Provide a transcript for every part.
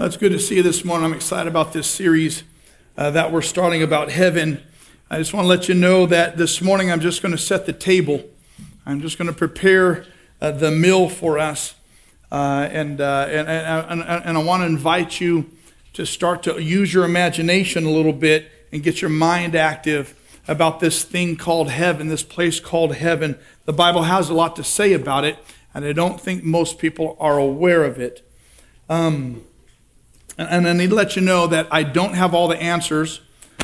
Well, it's good to see you this morning. I'm excited about this series uh, that we're starting about heaven. I just want to let you know that this morning I'm just going to set the table. I'm just going to prepare uh, the meal for us. Uh, and, uh, and, and, and I want to invite you to start to use your imagination a little bit and get your mind active about this thing called heaven, this place called heaven. The Bible has a lot to say about it, and I don't think most people are aware of it. Um, and I need to let you know that I don't have all the answers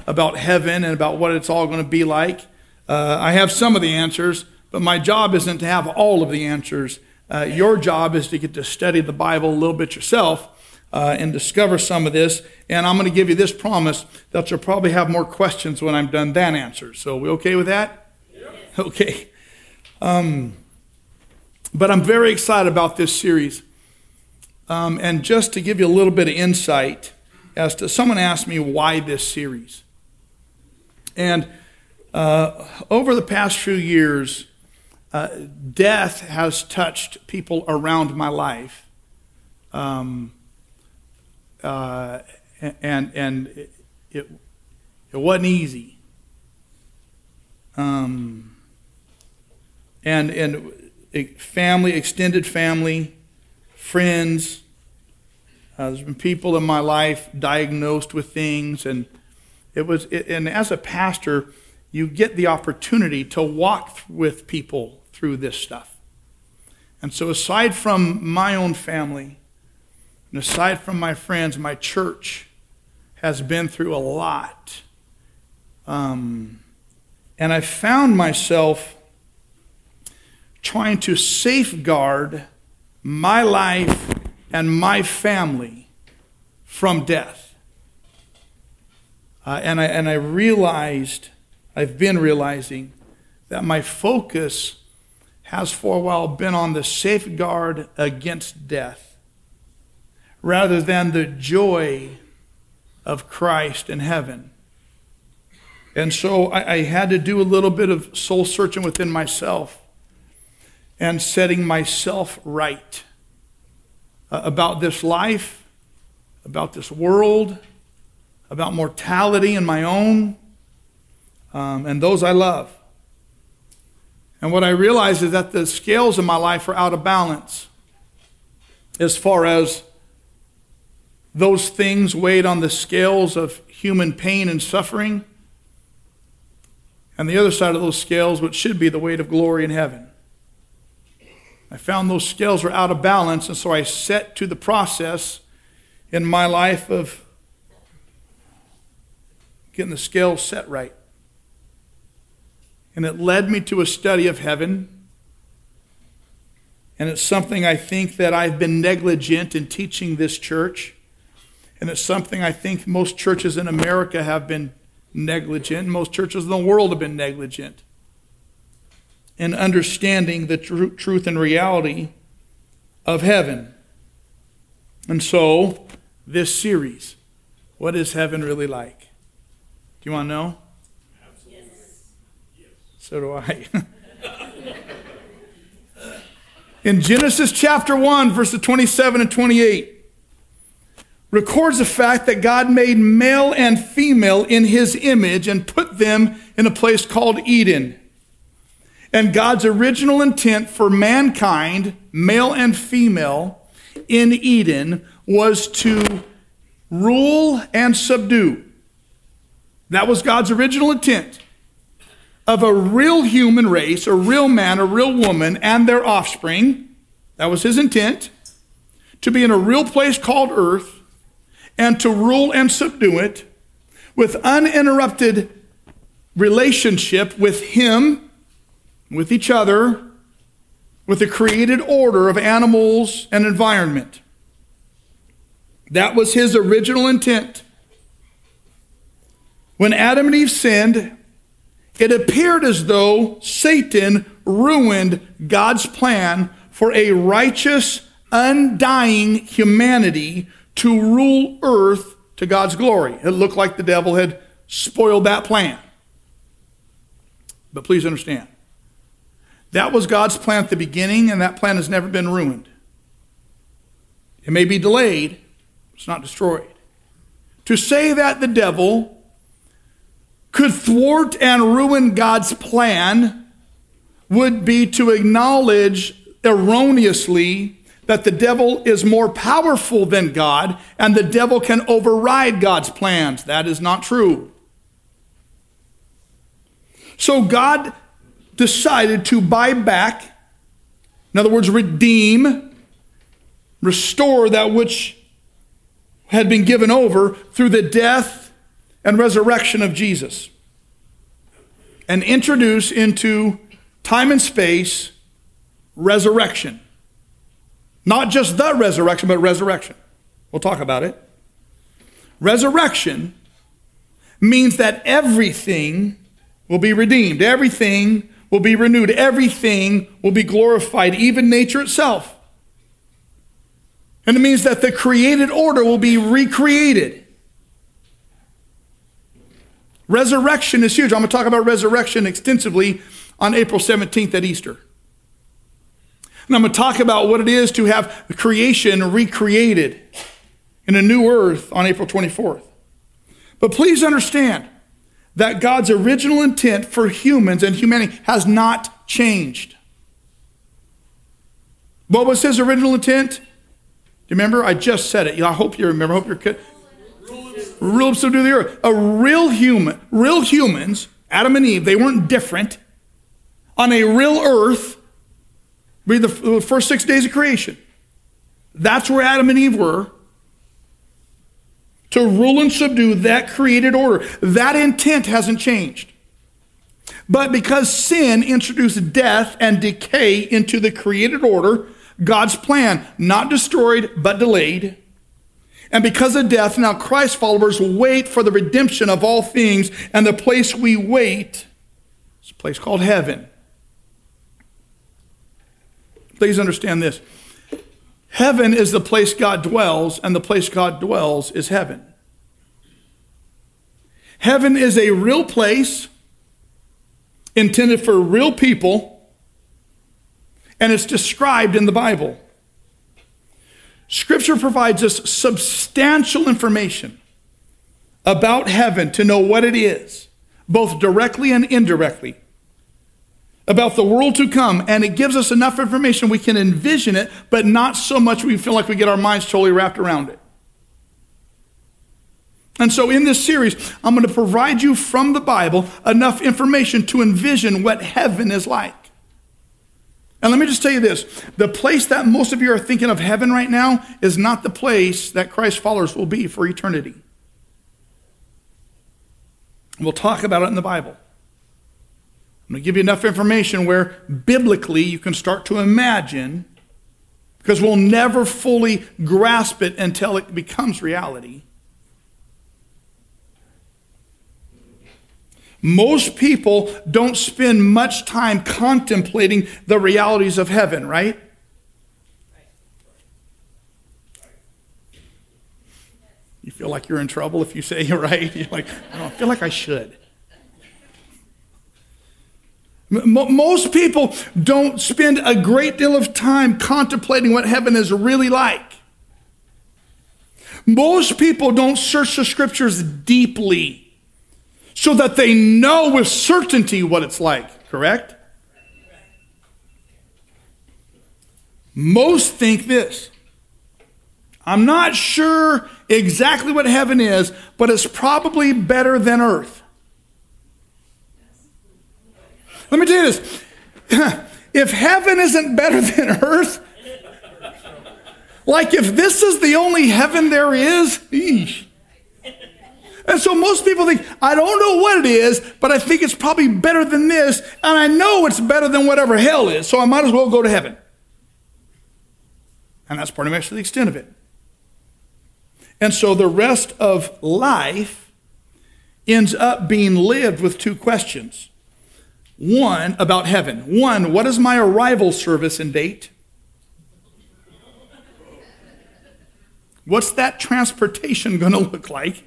about heaven and about what it's all going to be like. Uh, I have some of the answers, but my job isn't to have all of the answers. Uh, your job is to get to study the Bible a little bit yourself uh, and discover some of this. And I'm going to give you this promise that you'll probably have more questions when I'm done than answers. So, we okay with that? Okay. Um, but I'm very excited about this series. Um, and just to give you a little bit of insight as to someone asked me why this series. And uh, over the past few years, uh, death has touched people around my life. Um, uh, and and it, it, it wasn't easy. Um, and and family, extended family, friends. Uh, there's been people in my life diagnosed with things, and it was. It, and as a pastor, you get the opportunity to walk with people through this stuff. And so, aside from my own family, and aside from my friends, my church has been through a lot. Um, and I found myself trying to safeguard my life and my family from death. Uh, and, I, and I realized, I've been realizing, that my focus has for a while been on the safeguard against death rather than the joy of Christ in heaven. And so I, I, had to do a little bit of soul searching within myself and setting myself right uh, about this life, about this world, about mortality and my own, um, and those I love. And what I realized is that the scales in my life are out of balance as far as those things weighed on the scales of human pain and suffering, and the other side of those scales, which should be the weight of glory in heaven. I found those scales were out of balance, and so I set to the process in my life of getting the scales set right. And it led me to a study of heaven. And it's something I think that I've been negligent in teaching this church. And it's something I think most churches in America have been negligent. Most churches in the world have been negligent in understanding the tr- truth and reality of heaven. And so, this series, what is heaven really like? Do you want to know? Absolutely. Yes. So do I. in Genesis chapter 1, verses 27 and 28, records the fact that God made male and female in his image and put them in a place called Eden. And God's original intent for mankind, male and female, in Eden was to rule and subdue. That was God's original intent of a real human race, a real man, a real woman, and their offspring. That was his intent. To be in a real place called earth and to rule and subdue it with uninterrupted relationship with Him, with each other, with the created order of animals and environment. That was His original intent. When Adam and Eve sinned, it appeared as though Satan ruined God's plan for a righteous, undying humanity to rule earth to God's glory. It looked like the devil had spoiled that plan. But please understand, that was God's plan at the beginning, and that plan has never been ruined. It may be delayed, It's not destroyed. To say that the devil could thwart and ruin God's plan would be to acknowledge erroneously that the devil is more powerful than God and the devil can override God's plans. That is not true. So God decided to buy back, in other words, redeem, restore that which had been given over through the death and resurrection of Jesus, and introduce into time and space resurrection. Not just the resurrection, but resurrection. We'll talk about it. Resurrection means that everything will be redeemed, everything will be renewed, everything will be glorified, even nature itself. And it means that the created order will be recreated. Resurrection is huge. I'm going to talk about resurrection extensively on April 17th at Easter. And I'm going to talk about what it is to have creation recreated in a new earth on April 24th. But please understand that God's original intent for humans and humanity has not changed. What was his original intent? Do you remember? I just said it. I hope you remember. I hope you're rule of subdue the earth. A real human, real humans, Adam and Eve, they weren't different. On a real earth, read the first six days of creation. That's where Adam and Eve were. To rule and subdue that created order. That intent hasn't changed. But because sin introduced death and decay into the created order, God's plan, not destroyed, but delayed. And because of death, now Christ followers wait for the redemption of all things, and the place we wait is a place called heaven. Please understand this. Heaven is the place God dwells, and the place God dwells is heaven. Heaven is a real place intended for real people and it's described in the Bible. Scripture provides us substantial information about heaven to know what it is, both directly and indirectly, about the world to come, and it gives us enough information we can envision it, but not so much we feel like we get our minds totally wrapped around it. And so, in this series, I'm going to provide you from the Bible enough information to envision what heaven is like. And let me just tell you this the place that most of you are thinking of heaven right now is not the place that Christ followers will be for eternity. We'll talk about it in the Bible. I'm going to give you enough information where biblically you can start to imagine, because we'll never fully grasp it until it becomes reality. Most people don't spend much time contemplating the realities of heaven, right? You feel like you're in trouble if you say you're right. You're like, oh, I don't feel like I should. Most people don't spend a great deal of time contemplating what heaven is really like. Most people don't search the scriptures deeply so that they know with certainty what it's like, correct? Most think this. I'm not sure exactly what heaven is, but it's probably better than earth. Let me tell you this. if heaven isn't better than earth, like if this is the only heaven there is, eesh, and so most people think, I don't know what it is, but I think it's probably better than this, and I know it's better than whatever hell is, so I might as well go to heaven. And that's pretty much the extent of it. And so the rest of life ends up being lived with two questions. One about heaven. One, what is my arrival service and date? What's that transportation going to look like?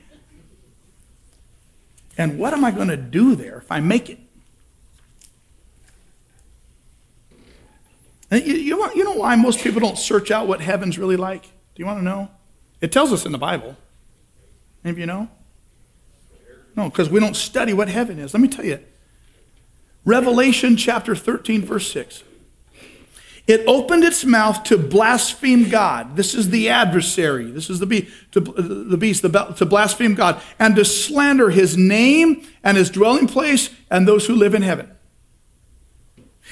And what am I going to do there if I make it? You, you, know, you know why most people don't search out what heaven's really like? Do you want to know? It tells us in the Bible. Any of you know? No, because we don't study what heaven is. Let me tell you. Revelation chapter 13, verse 6. It opened its mouth to blaspheme God. This is the adversary. This is the beast, to, the beast, the, to blaspheme God, and to slander his name and his dwelling place and those who live in heaven.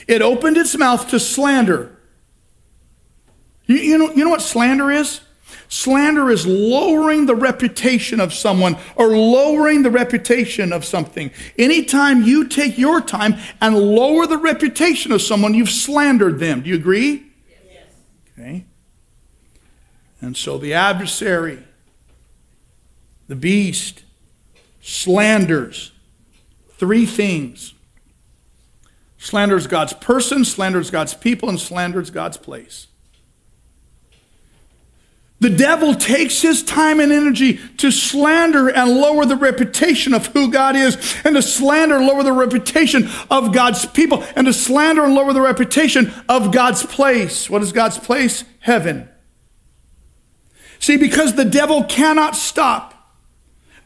It opened its mouth to slander. You, you, know, you know what slander is? Slander is lowering the reputation of someone or lowering the reputation of something. Anytime you take your time and lower the reputation of someone, you've slandered them. Do you agree? Yes. Okay. And so the adversary, the beast, slanders three things slanders God's person, slanders God's people, and slanders God's place. The devil takes his time and energy to slander and lower the reputation of who God is, and to slander and lower the reputation of God's people, and to slander and lower the reputation of God's place. What is God's place? Heaven. See, because the devil cannot stop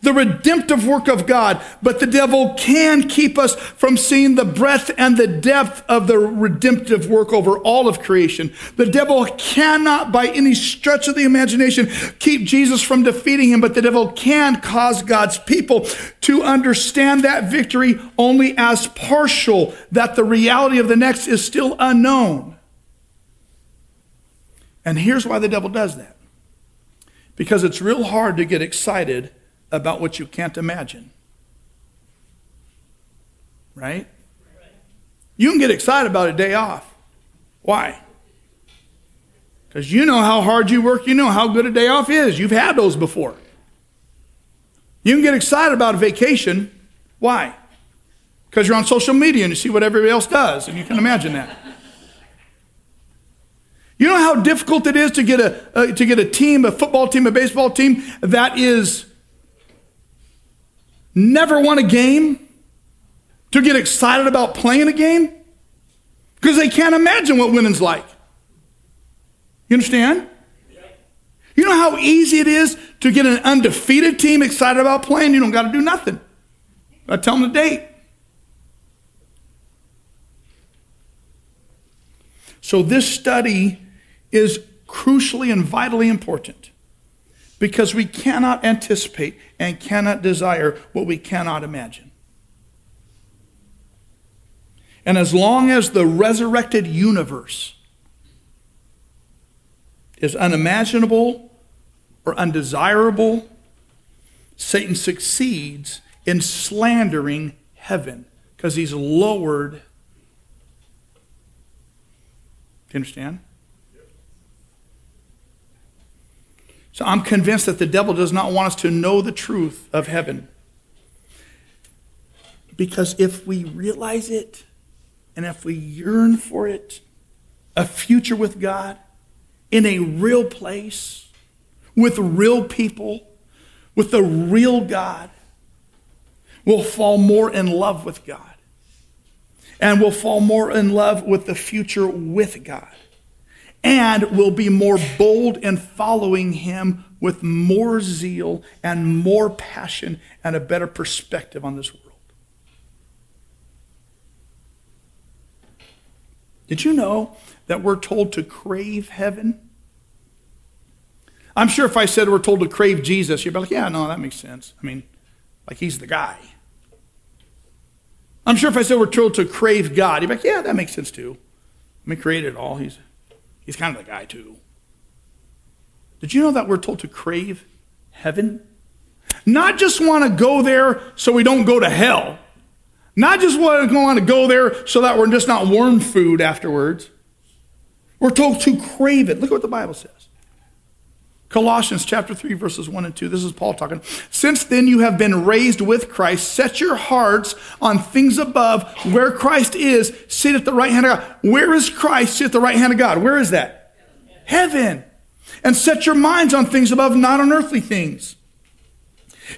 the redemptive work of God, but the devil can keep us from seeing the breadth and the depth of the redemptive work over all of creation. The devil cannot, by any stretch of the imagination, keep Jesus from defeating him, but the devil can cause God's people to understand that victory only as partial, that the reality of the next is still unknown. And here's why the devil does that because it's real hard to get excited about what you can't imagine. Right? You can get excited about a day off. Why? Because you know how hard you work, you know how good a day off is. You've had those before. You can get excited about a vacation. Why? Because you're on social media and you see what everybody else does, and you can imagine that. You know how difficult it is to get a, uh, to get a team, a football team, a baseball team that is never won a game to get excited about playing a game because they can't imagine what winning's like. You understand? You know how easy it is to get an undefeated team excited about playing? You don't got to do nothing. I tell them the date. So, this study is crucially and vitally important because we cannot anticipate and cannot desire what we cannot imagine. And as long as the resurrected universe is unimaginable or undesirable, Satan succeeds in slandering heaven because he's lowered. Do you understand? So I'm convinced that the devil does not want us to know the truth of heaven. Because if we realize it and if we yearn for it, a future with God in a real place, with real people, with the real God, we'll fall more in love with God. And we'll fall more in love with the future with God and will be more bold in following him with more zeal and more passion and a better perspective on this world. Did you know that we're told to crave heaven? I'm sure if I said we're told to crave Jesus, you'd be like, yeah, no, that makes sense. I mean, like he's the guy. I'm sure if I said we're told to crave God, you'd be like, yeah, that makes sense too. I mean, created all. He's He's kind of the guy, too. Did you know that we're told to crave heaven? Not just want to go there so we don't go to hell. Not just want to go there so that we're just not worm food afterwards. We're told to crave it. Look at what the Bible says. Colossians chapter 3, verses 1 and 2. This is Paul talking. Since then you have been raised with Christ, set your hearts on things above, where Christ is, sit at the right hand of God. Where is Christ? Sit at the right hand of God. Where is that? Heaven. And set your minds on things above, not on earthly things.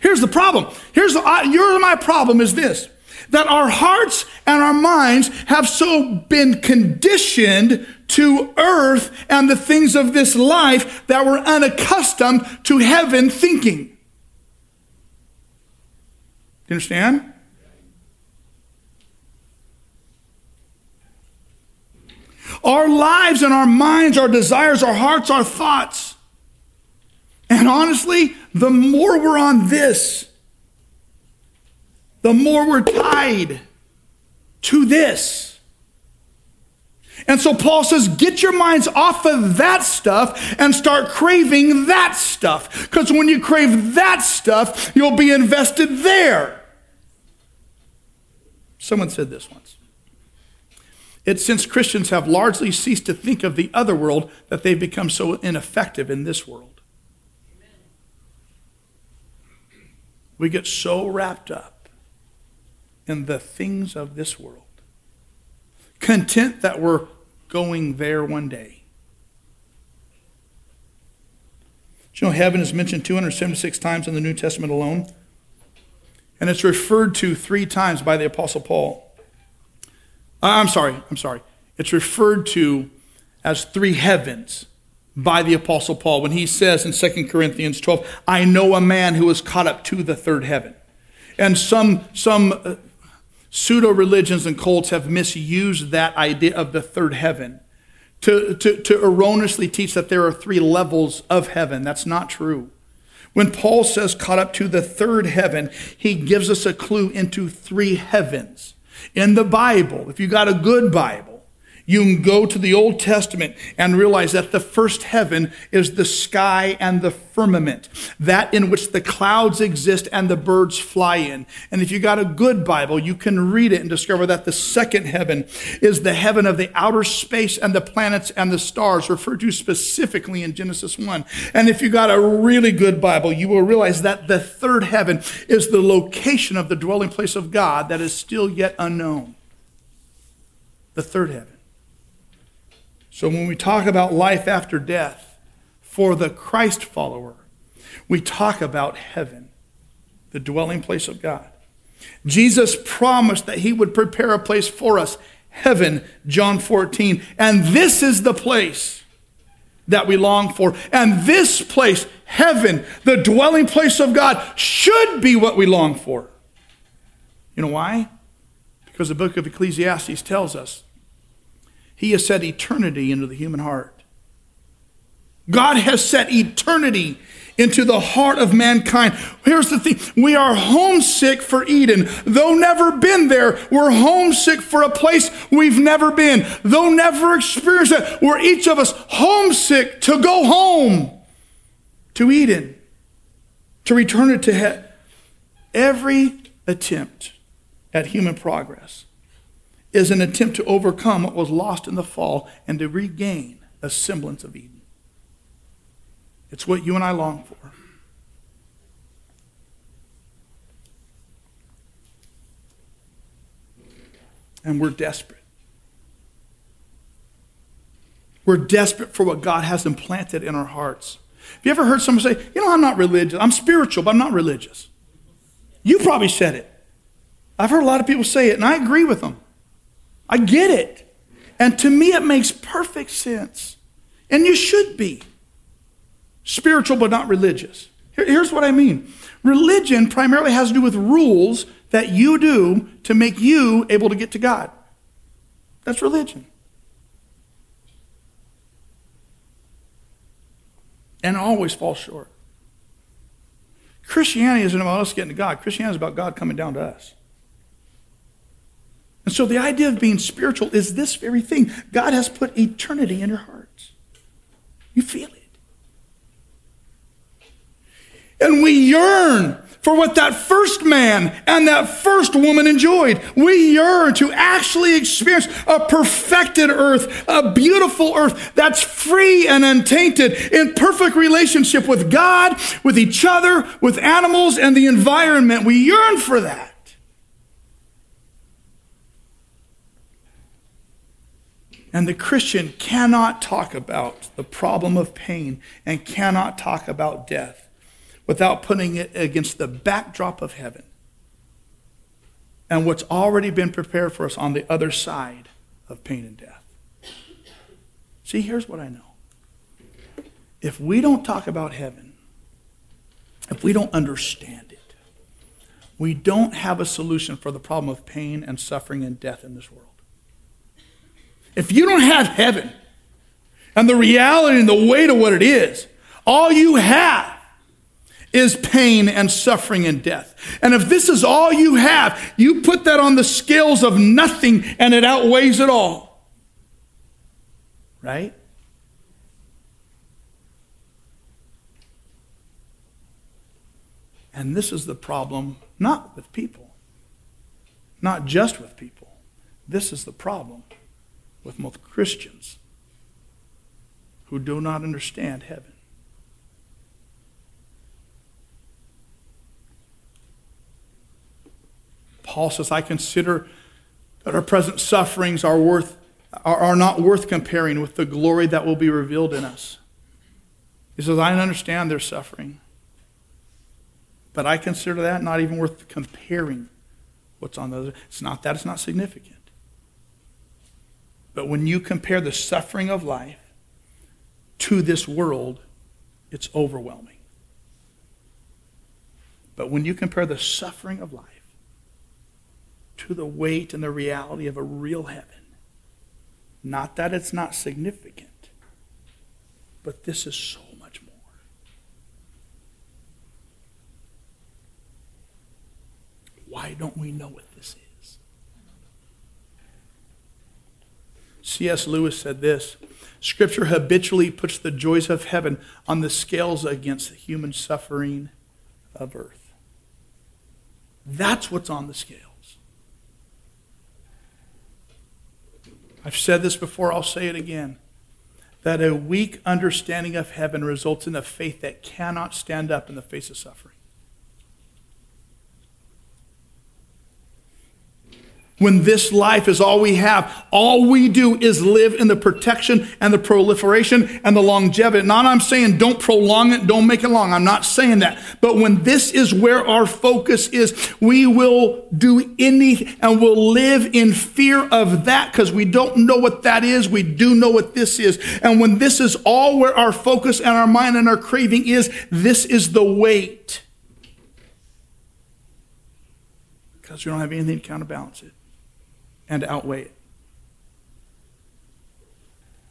Here's the problem. Here's the, your my problem is this that our hearts and our minds have so been conditioned to earth and the things of this life that were unaccustomed to heaven thinking. You understand? Our lives and our minds, our desires, our hearts, our thoughts. And honestly, the more we're on this, the more we're tied to this. And so Paul says, get your minds off of that stuff and start craving that stuff. Because when you crave that stuff, you'll be invested there. Someone said this once. It's since Christians have largely ceased to think of the other world that they've become so ineffective in this world. We get so wrapped up in the things of this world, content that we're going there one day. Do you know heaven is mentioned 276 times in the New Testament alone? And it's referred to three times by the Apostle Paul. Uh, I'm sorry, I'm sorry. It's referred to as three heavens by the Apostle Paul when he says in 2 Corinthians 12, I know a man who is caught up to the third heaven. And some, some uh, pseudo religions and cults have misused that idea of the third heaven to, to, to erroneously teach that there are three levels of heaven. That's not true. When Paul says caught up to the third heaven, he gives us a clue into three heavens. In the Bible, if you got a good Bible, you can go to the Old Testament and realize that the first heaven is the sky and the firmament, that in which the clouds exist and the birds fly in. And if you got a good Bible, you can read it and discover that the second heaven is the heaven of the outer space and the planets and the stars, referred to specifically in Genesis 1. And if you got a really good Bible, you will realize that the third heaven is the location of the dwelling place of God that is still yet unknown. The third heaven. So when we talk about life after death for the Christ follower, we talk about heaven, the dwelling place of God. Jesus promised that he would prepare a place for us, heaven, John 14. And this is the place that we long for. And this place, heaven, the dwelling place of God, should be what we long for. You know why? Because the book of Ecclesiastes tells us he has set eternity into the human heart. God has set eternity into the heart of mankind. Here's the thing we are homesick for Eden. Though never been there, we're homesick for a place we've never been. Though never experienced it, we're each of us homesick to go home to Eden, to return it to heaven. Every attempt at human progress is an attempt to overcome what was lost in the fall and to regain a semblance of Eden. It's what you and I long for. And we're desperate. We're desperate for what God has implanted in our hearts. Have you ever heard someone say, You know, I'm not religious. I'm spiritual, but I'm not religious? You probably said it. I've heard a lot of people say it, and I agree with them. I get it. And to me, it makes perfect sense. And you should be spiritual, but not religious. here's what I mean religion primarily has to do with rules that you do to make you able to get to God. That's religion. And always falls short. Christianity isn't about us getting to God. Christianity is about God coming down to us. And so the idea of being spiritual is this very thing. God has put eternity in your hearts. You feel it. And we yearn for what that first man and that first woman enjoyed. We yearn to actually experience a perfected earth, a beautiful earth that's free and untainted, in perfect relationship with God, with each other, with animals, and the environment. We yearn for that. And the Christian cannot talk about the problem of pain and cannot talk about death without putting it against the backdrop of heaven and what's already been prepared for us on the other side of pain and death. See, here's what I know. If we don't talk about heaven, if we don't understand it, we don't have a solution for the problem of pain and suffering and death in this world. If you don't have heaven and the reality and the weight of what it is, all you have is pain and suffering and death. And if this is all you have, you put that on the scales of nothing and it outweighs it all. Right? And this is the problem, not with people, not just with people. This is the problem with most Christians who do not understand heaven. Paul says, I consider that our present sufferings are, worth, are, not worth comparing with the glory that will be revealed in us. He says, I understand their suffering, but I consider that not even worth comparing what's on the other. It's not that it's not significant. But when you compare the suffering of life to this world, it's overwhelming. But when you compare the suffering of life to the weight and the reality of a real heaven, not that it's not significant, but this is so much more. Why don't we know what this is? C.S. Lewis said this Scripture habitually puts the joys of heaven on the scales against the human suffering of earth. That's what's on the scales. I've said this before, I'll say it again. That a weak understanding of heaven results in a faith that cannot stand up in the face of suffering. When this life is all we have. All we do is live in the protection and the proliferation and the longevity. Not I'm saying don't prolong it, don't make it long. I'm not saying that. But when this is where our focus is, we will do anything and we'll live in fear of that because we don't know what that is. We do know what this is. And when this is all where our focus and our mind and our craving is, this is the weight. Because we don't have anything to counterbalance it and outweigh it.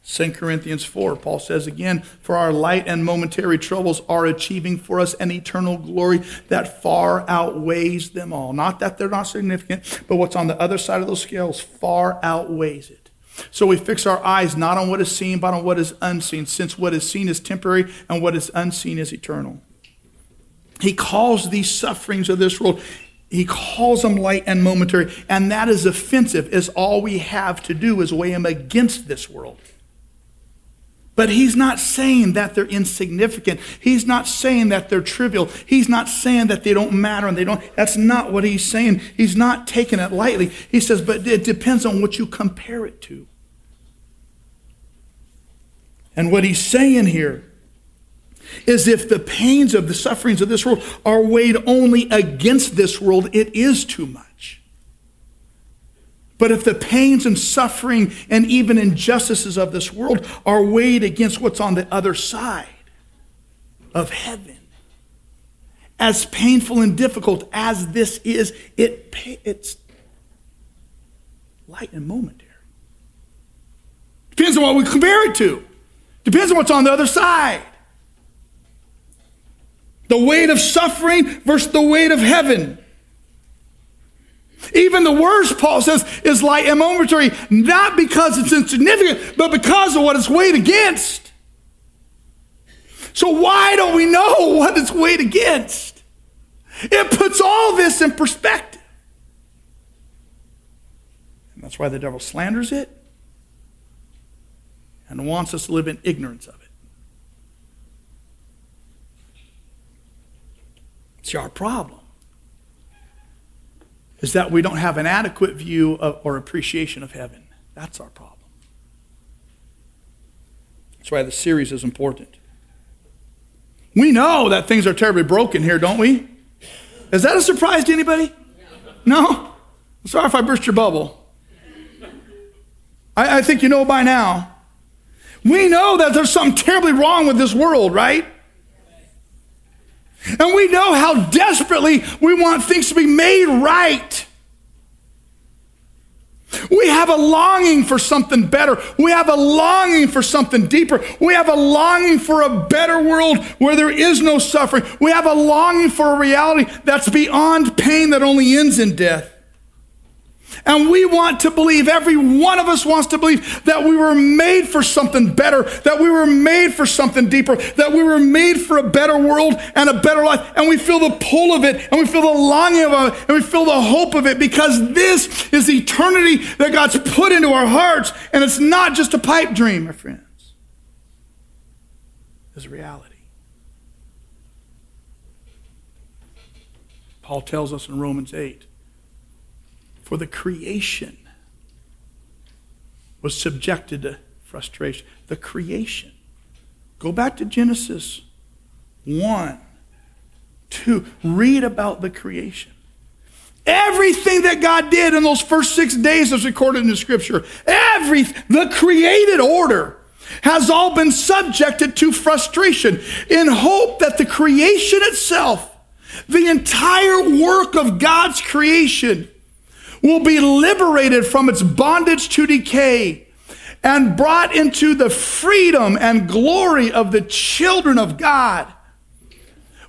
2 Corinthians 4, Paul says again, For our light and momentary troubles are achieving for us an eternal glory that far outweighs them all. Not that they're not significant, but what's on the other side of those scales far outweighs it. So we fix our eyes not on what is seen, but on what is unseen, since what is seen is temporary and what is unseen is eternal. He calls these sufferings of this world he calls them light and momentary, and that is offensive, as all we have to do is weigh him against this world. But he's not saying that they're insignificant. He's not saying that they're trivial. He's not saying that they don't matter and they don't. That's not what he's saying. He's not taking it lightly. He says, but it depends on what you compare it to. And what he's saying here is if the pains of the sufferings of this world are weighed only against this world, it is too much. But if the pains and suffering and even injustices of this world are weighed against what's on the other side of heaven, as painful and difficult as this is, it, it's light and momentary. Depends on what we compare it to. Depends on what's on the other side. The weight of suffering versus the weight of heaven. Even the worst, Paul says, is light and momentary, not because it's insignificant, but because of what it's weighed against. So, why don't we know what it's weighed against? It puts all this in perspective. And that's why the devil slanders it and wants us to live in ignorance of it. See, our problem is that we don't have an adequate view of, or appreciation of heaven. That's our problem. That's why the series is important. We know that things are terribly broken here, don't we? Is that a surprise to anybody? No? Sorry if I burst your bubble. I, I think you know by now. We know that there's something terribly wrong with this world, right? And we know how desperately we want things to be made right. We have a longing for something better. We have a longing for something deeper. We have a longing for a better world where there is no suffering. We have a longing for a reality that's beyond pain that only ends in death. And we want to believe, every one of us wants to believe that we were made for something better, that we were made for something deeper, that we were made for a better world and a better life. And we feel the pull of it, and we feel the longing of it, and we feel the hope of it because this is eternity that God's put into our hearts. And it's not just a pipe dream, my friends, it's reality. Paul tells us in Romans 8 for the creation was subjected to frustration. The creation. Go back to Genesis 1, 2. Read about the creation. Everything that God did in those first six days is recorded in the scripture. Every the created order has all been subjected to frustration in hope that the creation itself, the entire work of God's creation, will be liberated from its bondage to decay and brought into the freedom and glory of the children of God.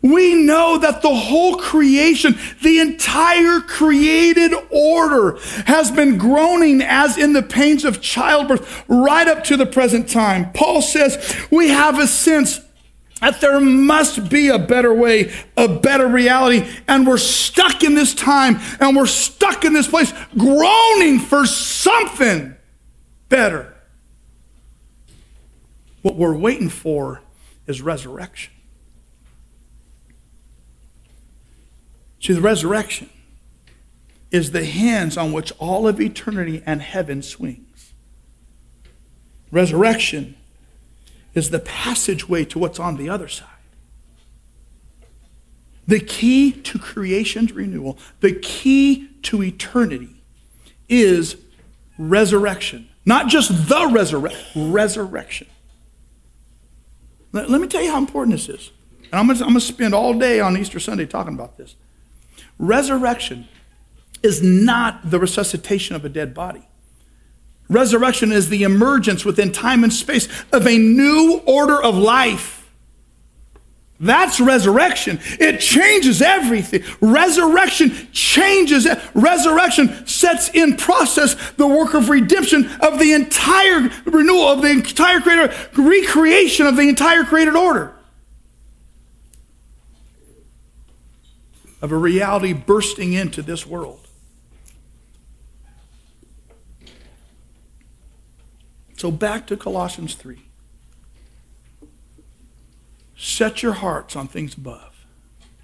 We know that the whole creation, the entire created order has been groaning as in the pains of childbirth right up to the present time. Paul says we have a sense that there must be a better way, a better reality. And we're stuck in this time and we're stuck in this place groaning for something better. What we're waiting for is resurrection. See, the resurrection is the hands on which all of eternity and heaven swings. Resurrection is the passageway to what's on the other side. The key to creation's renewal, the key to eternity is resurrection. Not just the resurrection, resurrection. Let, let, me tell you how important this is. And I'm going to spend all day on Easter Sunday talking about this. Resurrection is not the resuscitation of a dead body. Resurrection is the emergence within time and space of a new order of life. That's resurrection. It changes everything. Resurrection changes it. Resurrection sets in process the work of redemption of the entire renewal of the entire creator, recreation of the entire created order. Of a reality bursting into this world. So back to Colossians 3. Set your hearts on things above,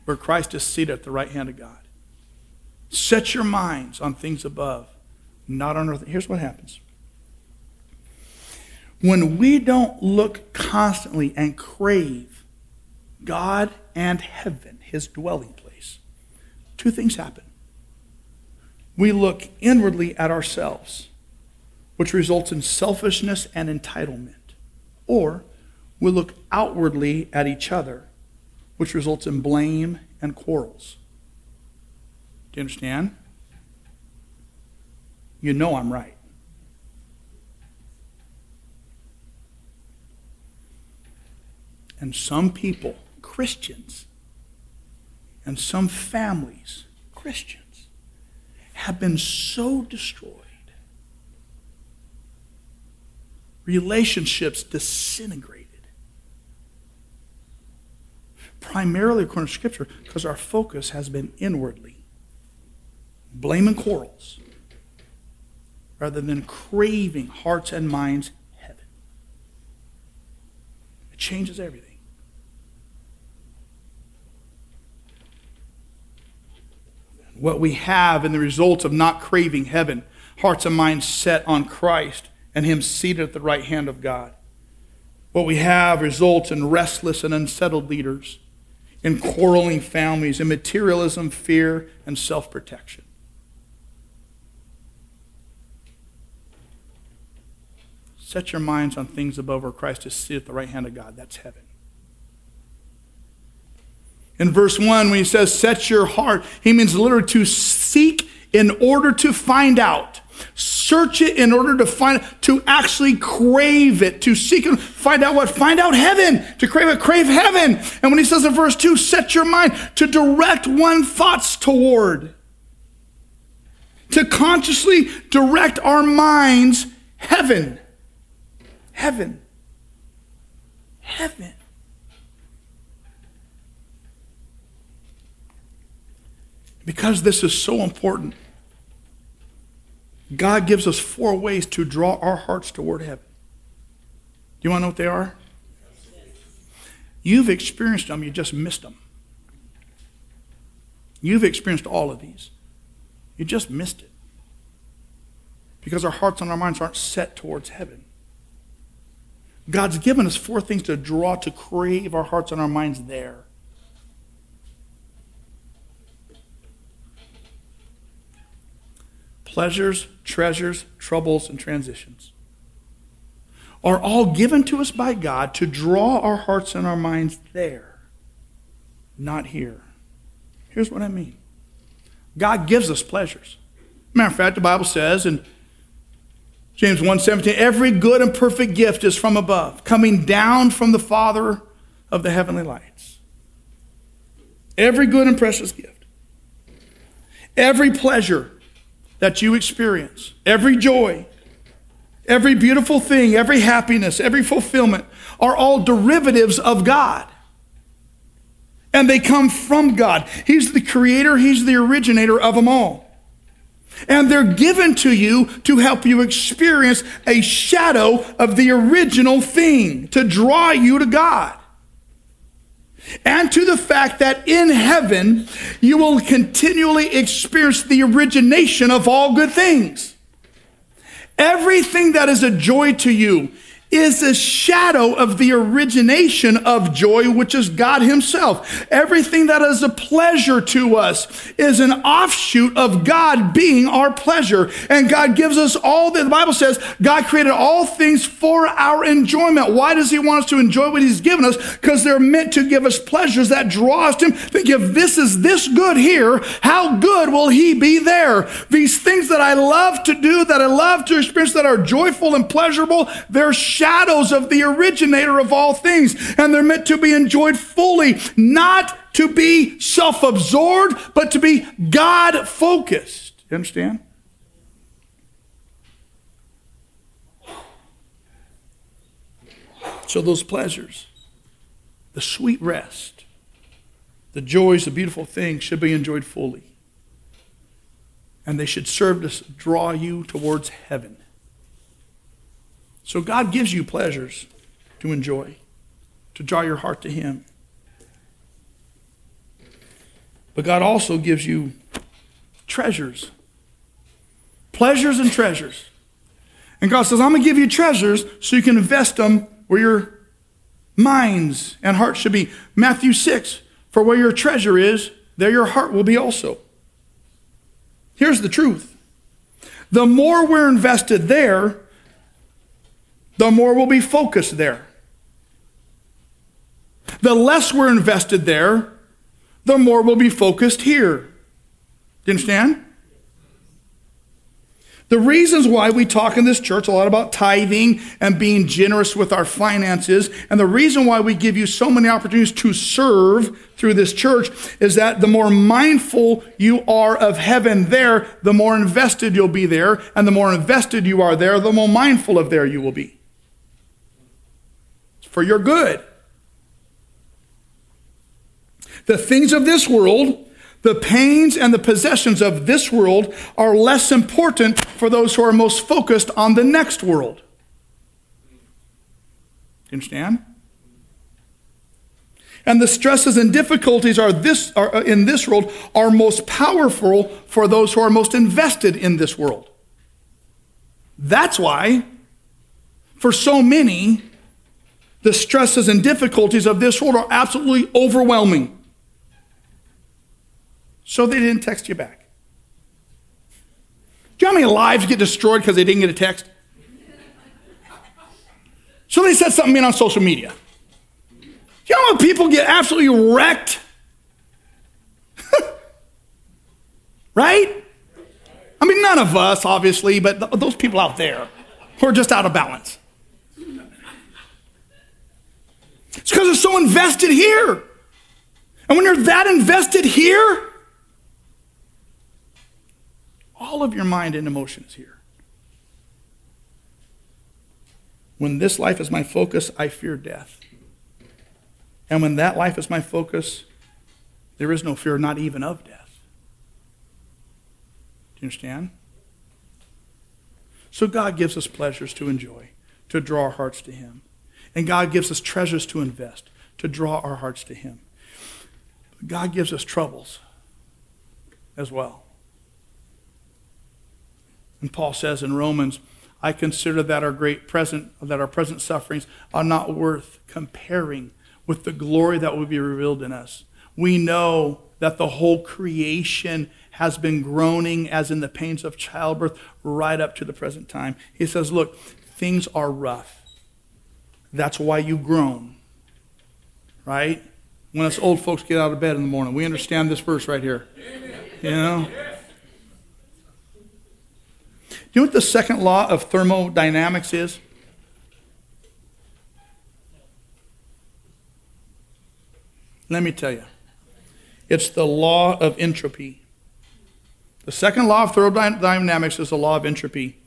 where Christ is seated at the right hand of God. Set your minds on things above, not on earth. Here's what happens. When we don't look constantly and crave God and heaven, his dwelling place, two things happen. We look inwardly at ourselves which results in selfishness and entitlement. Or we look outwardly at each other, which results in blame and quarrels. Do you understand? You know I'm right. And some people, Christians, and some families, Christians, have been so destroyed relationships disintegrated. Primarily, according to Scripture, because our focus has been inwardly. blaming quarrels, rather than craving hearts and minds heaven. It changes everything. What we have in the result of not craving heaven, hearts and minds set on Christ, and him seated at the right hand of God. What we have results in restless and unsettled leaders, in quarreling families, in materialism, fear, and self protection. Set your minds on things above where Christ is seated at the right hand of God. That's heaven. In verse 1, when he says, set your heart, he means literally to seek in order to find out. Search it in order to find, to actually crave it, to seek and find out what? Find out heaven, to crave it, crave heaven. And when he says in verse 2, set your mind to direct one thoughts toward, to consciously direct our minds heaven. Heaven. Heaven. Because this is so important, God gives us four ways to draw our hearts toward heaven. Do you want to know what they are? You've experienced them, you just missed them. You've experienced all of these. You just missed it. Because our hearts and our minds aren't set towards heaven. God's given us four things to draw, to crave our hearts and our minds there. Pleasures, treasures, troubles, and transitions are all given to us by God to draw our hearts and our minds there, not here. Here's what I mean God gives us pleasures. Matter of fact, the Bible says in James 1:17, every good and perfect gift is from above, coming down from the Father of the heavenly lights. Every good and precious gift. Every pleasure that you experience, every joy, every beautiful thing, every happiness, every fulfillment are all derivatives of God. And they come from God. He's the creator, He's the originator of them all. And they're given to you to help you experience a shadow of the original thing, to draw you to God and to the fact that in heaven you will continually experience the origination of all good things. Everything that is a joy to you is a shadow of the origination of joy, which is God Himself. Everything that is a pleasure to us is an offshoot of God being our pleasure. And God gives us all that the Bible says God created all things for our enjoyment. Why does He want us to enjoy what He's given us? Because they're meant to give us pleasures that draw us to Him. Think if this is this good here, how good will He be there? These things that I love to do, that I love to experience, that are joyful and pleasurable, they're shadows of the originator of all things, and they're meant to be enjoyed fully, not to be self absorbed, but to be God focused. You understand? So, those pleasures, the sweet rest, the joys, the beautiful things should be enjoyed fully. And they should serve to draw you towards heaven. So God gives you pleasures to enjoy, to draw your heart to Him. But God also gives you treasures. Pleasures and treasures. And God says, I'm going to give you treasures so you can invest them where your minds and hearts should be. Matthew 6, for where your treasure is, there your heart will be also. Here's the truth the more we're invested there, the more we'll be focused there. The less we're invested there, the more we'll be focused here. Do you understand? The reasons why we talk in this church a lot about tithing and being generous with our finances, and the reason why we give you so many opportunities to serve through this church is that the more mindful you are of heaven there, the more invested you'll be there, and the more invested you are there, the more mindful of there you will be for your good. The things of this world, the pains and the possessions of this world are less important for those who are most focused on the next world. You understand? And the stresses and difficulties are this are uh, in this world are most powerful for those who are most invested in this world. That's why for so many the stresses and difficulties of this world are absolutely overwhelming. So they didn't text you back. Do you know how many lives get destroyed because they didn't get a text? So they said something in on social media. Do you know when people get absolutely wrecked? right? I mean, none of us, obviously, but th- those people out there who are just out of balance. It's because they're so invested here. And when you're that invested here, all of your mind and emotion is here. When this life is my focus, I fear death. And when that life is my focus, there is no fear, not even of death. Do you understand? So God gives us pleasures to enjoy, to draw our hearts to Him. And God gives us treasures to invest, to draw our hearts to Him. God gives us troubles as well. And Paul says in Romans, I consider that our great present that our present sufferings are not worth comparing with the glory that will be revealed in us. We know that the whole creation has been groaning as in the pains of childbirth right up to the present time. He says, Look, things are rough. That's why you groan. Right? When us old folks get out of bed in the morning, we understand this verse right here. You know? Do you know what the second law of thermodynamics is? Let me tell you. It's the law of entropy. The second law of thermodynamics is the law of entropy.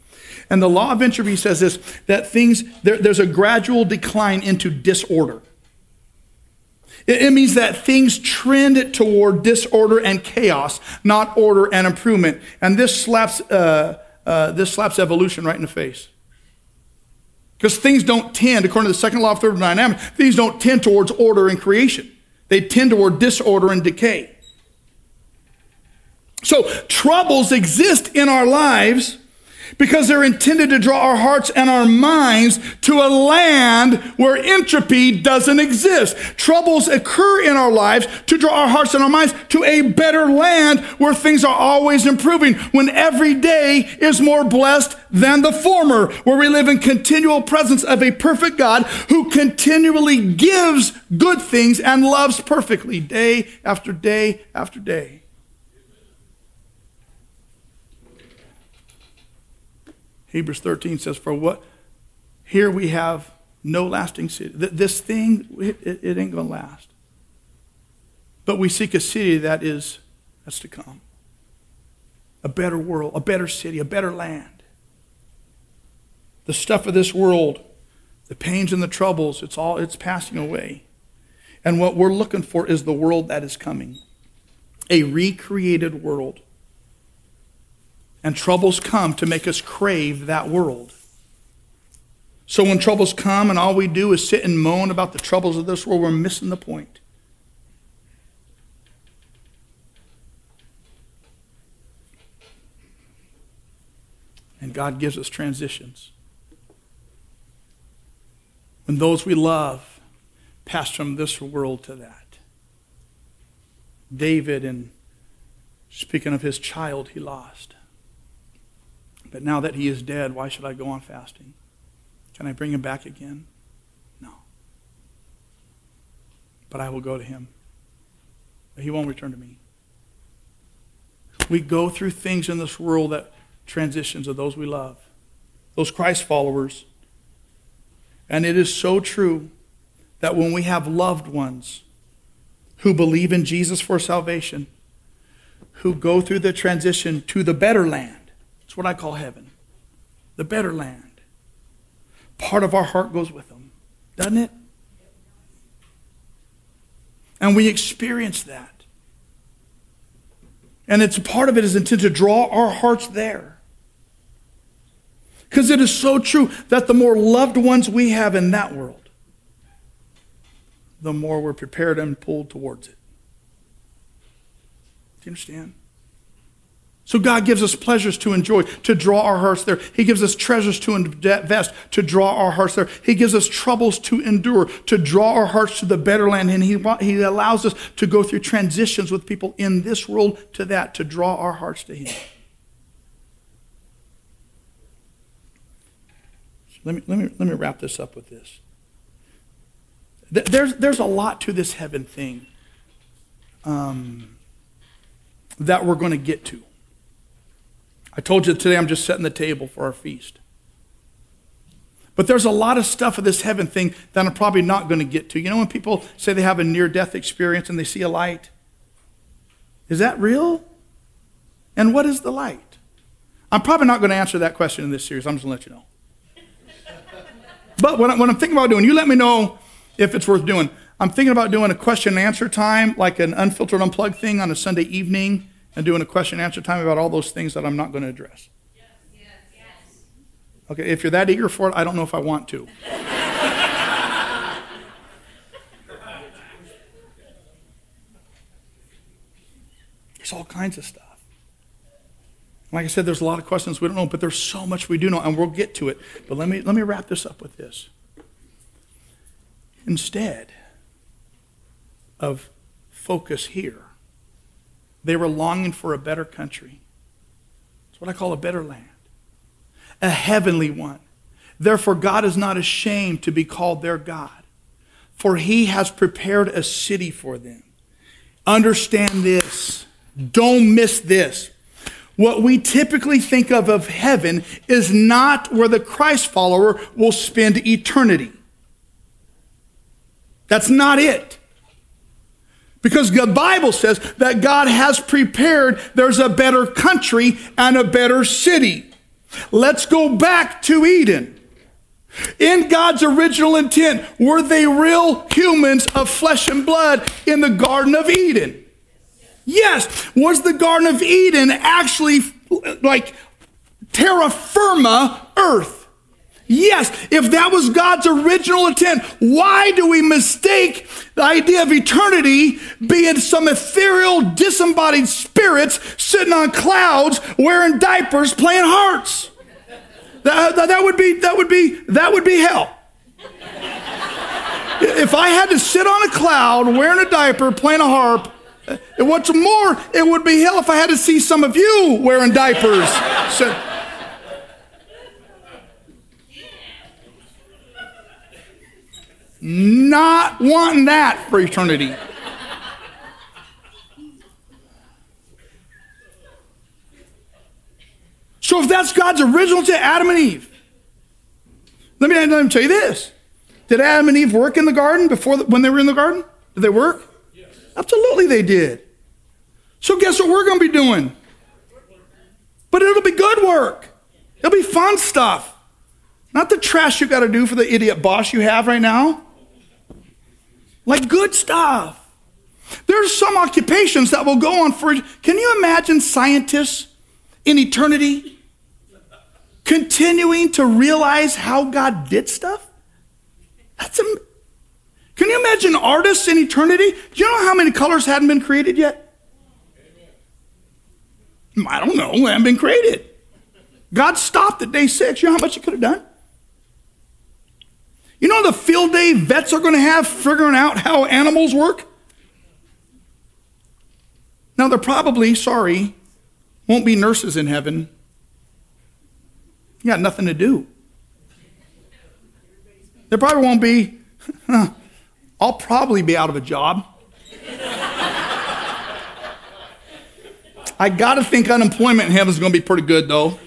And the law of entropy says this that things, there, there's a gradual decline into disorder. It, it means that things trend toward disorder and chaos, not order and improvement. And this slaps uh, uh, this slaps evolution right in the face. Because things don't tend, according to the second law of thermodynamics, things don't tend towards order and creation. They tend toward disorder and decay. So troubles exist in our lives because they're intended to draw our hearts and our minds to a land where entropy doesn't exist. Troubles occur in our lives to draw our hearts and our minds to a better land where things are always improving, when every day is more blessed than the former, where we live in continual presence of a perfect God who continually gives good things and loves perfectly day after day after day. Hebrews 13 says, For what? Here we have no lasting city. This thing, it, it ain't going to last. But we seek a city that is, that's to come. A better world, a better city, a better land. The stuff of this world, the pains and the troubles, it's all, it's passing away. And what we're looking for is the world that is coming. A recreated world and troubles come to make us crave that world. So when troubles come and all we do is sit and moan about the troubles of this world, we're missing the point. And God gives us transitions. When those we love pass from this world to that. David, and speaking of his child he lost, but now that he is dead, why should I go on fasting? Can I bring him back again? No. But I will go to him. But he won't return to me. We go through things in this world that transitions of those we love, those Christ followers. And it is so true that when we have loved ones who believe in Jesus for salvation, who go through the transition to the better land, it's what I call heaven, the better land. Part of our heart goes with them, doesn't it? And we experience that. And it's part of it is intended to draw our hearts there. Because it is so true that the more loved ones we have in that world, the more we're prepared and pulled towards it. Do you understand? So God gives us pleasures to enjoy, to draw our hearts there. He gives us treasures to invest, to draw our hearts there. He gives us troubles to endure, to draw our hearts to the better land. And He, he allows us to go through transitions with people in this world to that, to draw our hearts to Him. Let me, let me, let me wrap this up with this. There's, there's a lot to this heaven thing um, that we're going to get to. I told you today I'm just setting the table for our feast. But there's a lot of stuff of this heaven thing that I'm probably not going to get to. You know, when people say they have a near death experience and they see a light, is that real? And what is the light? I'm probably not going to answer that question in this series. I'm just going to let you know. But what, I, what I'm thinking about doing, you let me know if it's worth doing. I'm thinking about doing a question and answer time, like an unfiltered, unplugged thing on a Sunday evening, and doing a question and answer time about all those things that I'm not going to address. Okay, if you're that eager for it, I don't know if I want to. There's all kinds of stuff. Like I said, there's a lot of questions we don't know, but there's so much we do know, and we'll get to it. But let me, let me wrap this up with this. Instead of focus here, they were longing for a better country. It's what I call a better land, a heavenly one. Therefore, God is not ashamed to be called their God, for he has prepared a city for them. Understand this. Don't miss this. What we typically think of of heaven is not where the Christ follower will spend eternity. That's not it. Because the Bible says that God has prepared, there's a better country and a better city. Let's go back to Eden. In God's original intent, were they real humans of flesh and blood in the Garden of Eden? Yes. Was the Garden of Eden actually like terra firma earth? Yes, if that was God's original intent, why do we mistake the idea of eternity being some ethereal, disembodied spirits sitting on clouds wearing diapers playing hearts? That, that, would be that would be that would be hell. if I had to sit on a cloud wearing a diaper playing a harp, and what's more, it would be hell if I had to see some of you wearing diapers. So, not wanting that for eternity. So if that's God's original to Adam and Eve, let me, let me tell you this. Did Adam and Eve work in the garden before the, when they were in the garden? Did they work? Absolutely, they did. So, guess what we're going to be doing? But it'll be good work, it'll be fun stuff. Not the trash you got to do for the idiot boss you have right now. Like good stuff. There's some occupations that will go on for. Can you imagine scientists in eternity continuing to realize how God did stuff? That's can you imagine artists in eternity? Do you know how many colors hadn't been created yet? I don't know. They haven't been created. God stopped at day six. You know how much He could have done? You know the field day vets are going to have figuring out how animals work? Now, they're probably, sorry, won't be nurses in heaven. You got nothing to do. There probably won't be, I'll probably be out of a job. I got to think unemployment in heaven is going to be pretty good, though.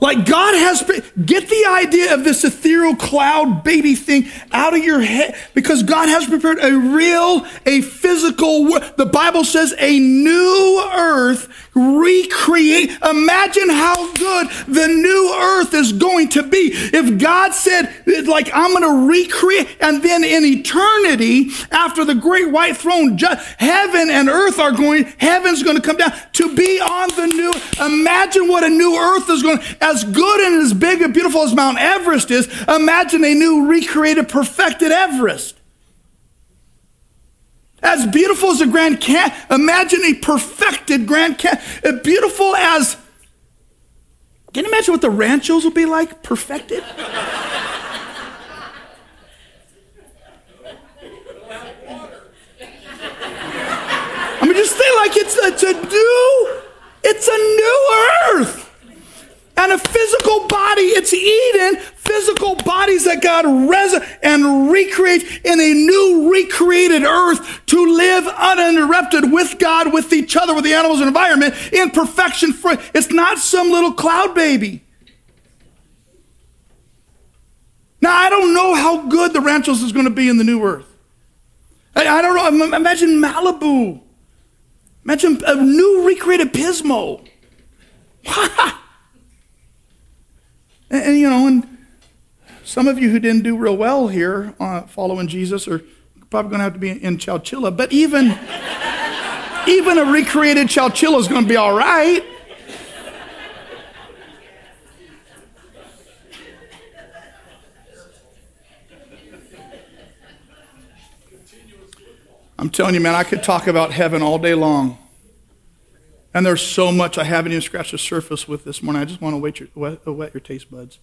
Like God has, get the idea of this ethereal cloud baby thing out of your head because God has prepared a real, a physical, the Bible says a new earth recreate. Imagine how good the new earth is going to be. If God said, like, I'm going to recreate, and then in eternity, after the great white throne, heaven and earth are going, heaven's going to come down to be on the new. Imagine what a new earth is going as good and as big and beautiful as Mount Everest is, imagine a new recreated, perfected Everest. As beautiful as a Grand Canyon, imagine a perfected Grand Canyon. Beautiful as, can you imagine what the ranchos will be like? Perfected? I mean, just think like it's, a new. it's a new, and a physical body. It's Eden, physical bodies that God res and recreates in a new recreated earth to live uninterrupted with God, with each other, with the animals and environment in perfection. It's not some little cloud baby. Now, I don't know how good the Ranchos is going to be in the new earth. I, I don't know. Imagine Malibu. Imagine a new recreated Pismo. and, and, you know, and some of you who didn't do real well here uh, following Jesus are probably going to have to be in Chowchilla. But even, even a recreated Chowchilla is going to be all right. I'm telling you, man, I could talk about heaven all day long. And there's so much I haven't even scratched the surface with this morning. I just want to whet your, whet, uh, whet your taste buds.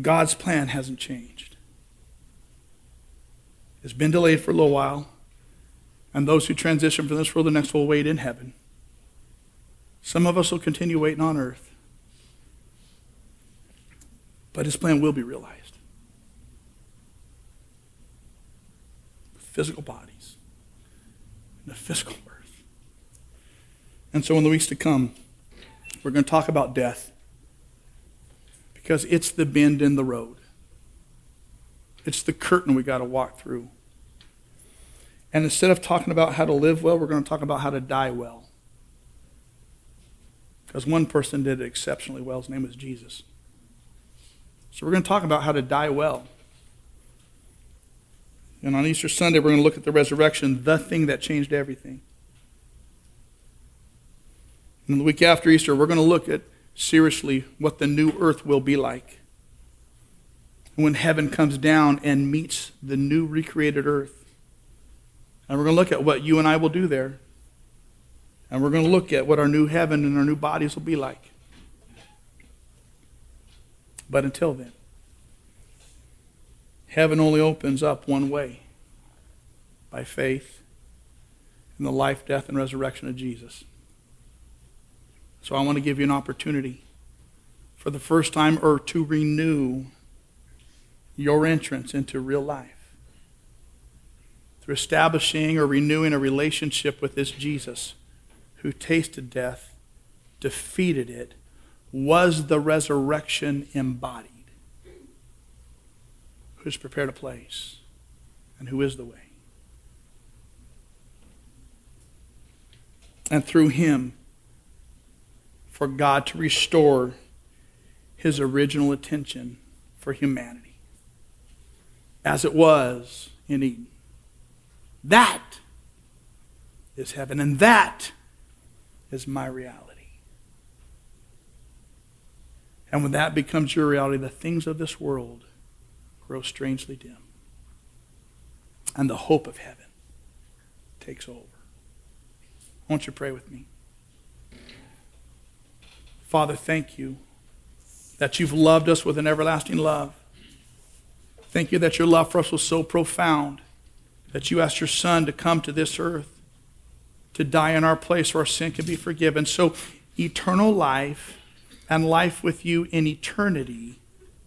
God's plan hasn't changed. It's been delayed for a little while, and those who transition from this world to the next will wait in heaven. Some of us will continue waiting on earth, but his plan will be realized. physical bodies the physical. And so in the weeks to come, we're going to talk about death because it's the bend in the road. It's the curtain we got to walk through. And instead of talking about how to live well, we're going to talk about how to die well. Because one person did it exceptionally well. His name was Jesus. So we're going to talk about how to die well. And on Easter Sunday, we're going to look at the resurrection, the thing that changed everything. And the week after Easter, we're going to look at seriously what the new earth will be like. When heaven comes down and meets the new recreated earth. And we're going to look at what you and I will do there. And we're going to look at what our new heaven and our new bodies will be like. But until then, Heaven only opens up one way by faith in the life, death, and resurrection of Jesus. So I want to give you an opportunity for the first time or to renew your entrance into real life through establishing or renewing a relationship with this Jesus who tasted death, defeated it, was the resurrection embodied who's prepared a place and who is the way. And through him, for God to restore his original attention for humanity as it was in Eden. That is heaven, and that is my reality. And when that becomes your reality, the things of this world grow strangely dim. And the hope of heaven takes over. I want you pray with me. Father, thank you that you've loved us with an everlasting love. Thank you that your love for us was so profound that you asked your Son to come to this earth to die in our place so our sin can be forgiven. So eternal life and life with you in eternity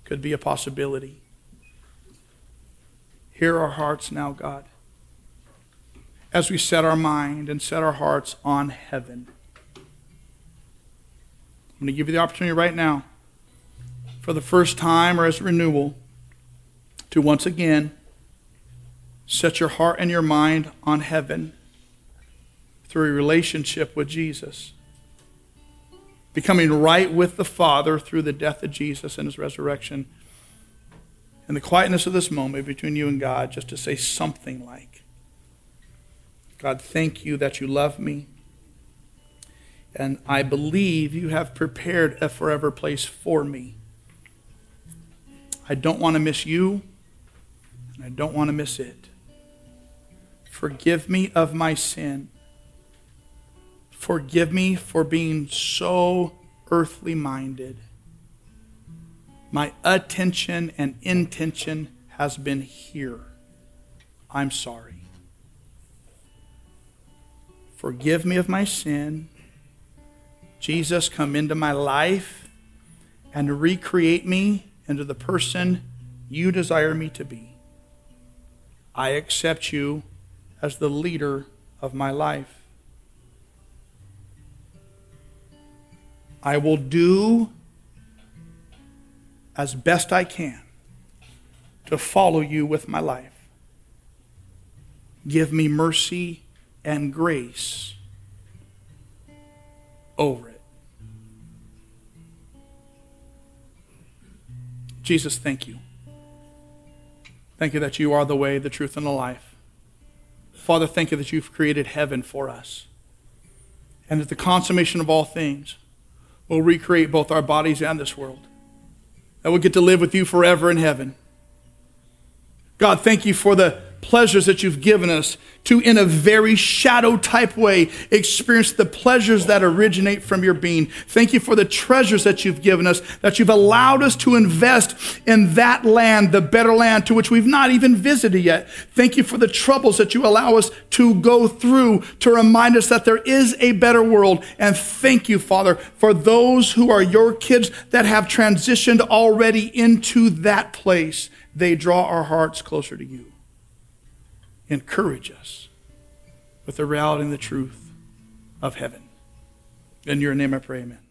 could be a possibility. Hear our hearts now, God, as we set our mind and set our hearts on heaven. I'm going to give you the opportunity right now, for the first time or as a renewal, to once again set your heart and your mind on heaven through a relationship with Jesus. Becoming right with the Father through the death of Jesus and his resurrection in the quietness of this moment between you and God, just to say something like, God, thank you that you love me. And I believe you have prepared a forever place for me. I don't want to miss you, and I don't want to miss it. Forgive me of my sin. Forgive me for being so earthly minded. My attention and intention has been here. I'm sorry. Forgive me of my sin. Jesus, come into my life and recreate me into the person you desire me to be. I accept you as the leader of my life. I will do as best I can to follow you with my life. Give me mercy and grace over it. Jesus, thank you. Thank you that you are the way, the truth, and the life. Father, thank you that you've created heaven for us. And that the consummation of all things will recreate both our bodies and this world. That we'll get to live with you forever in heaven. God, thank you for the pleasures that you've given us to, in a very shadow type way, experience the pleasures that originate from your being. Thank you for the treasures that you've given us, that you've allowed us to invest in that land, the better land to which we've not even visited yet. Thank you for the troubles that you allow us to go through to remind us that there is a better world. And thank you, Father, for those who are your kids that have transitioned already into that place. They draw our hearts closer to you encourage us with the reality and the truth of heaven. In your name I pray, amen.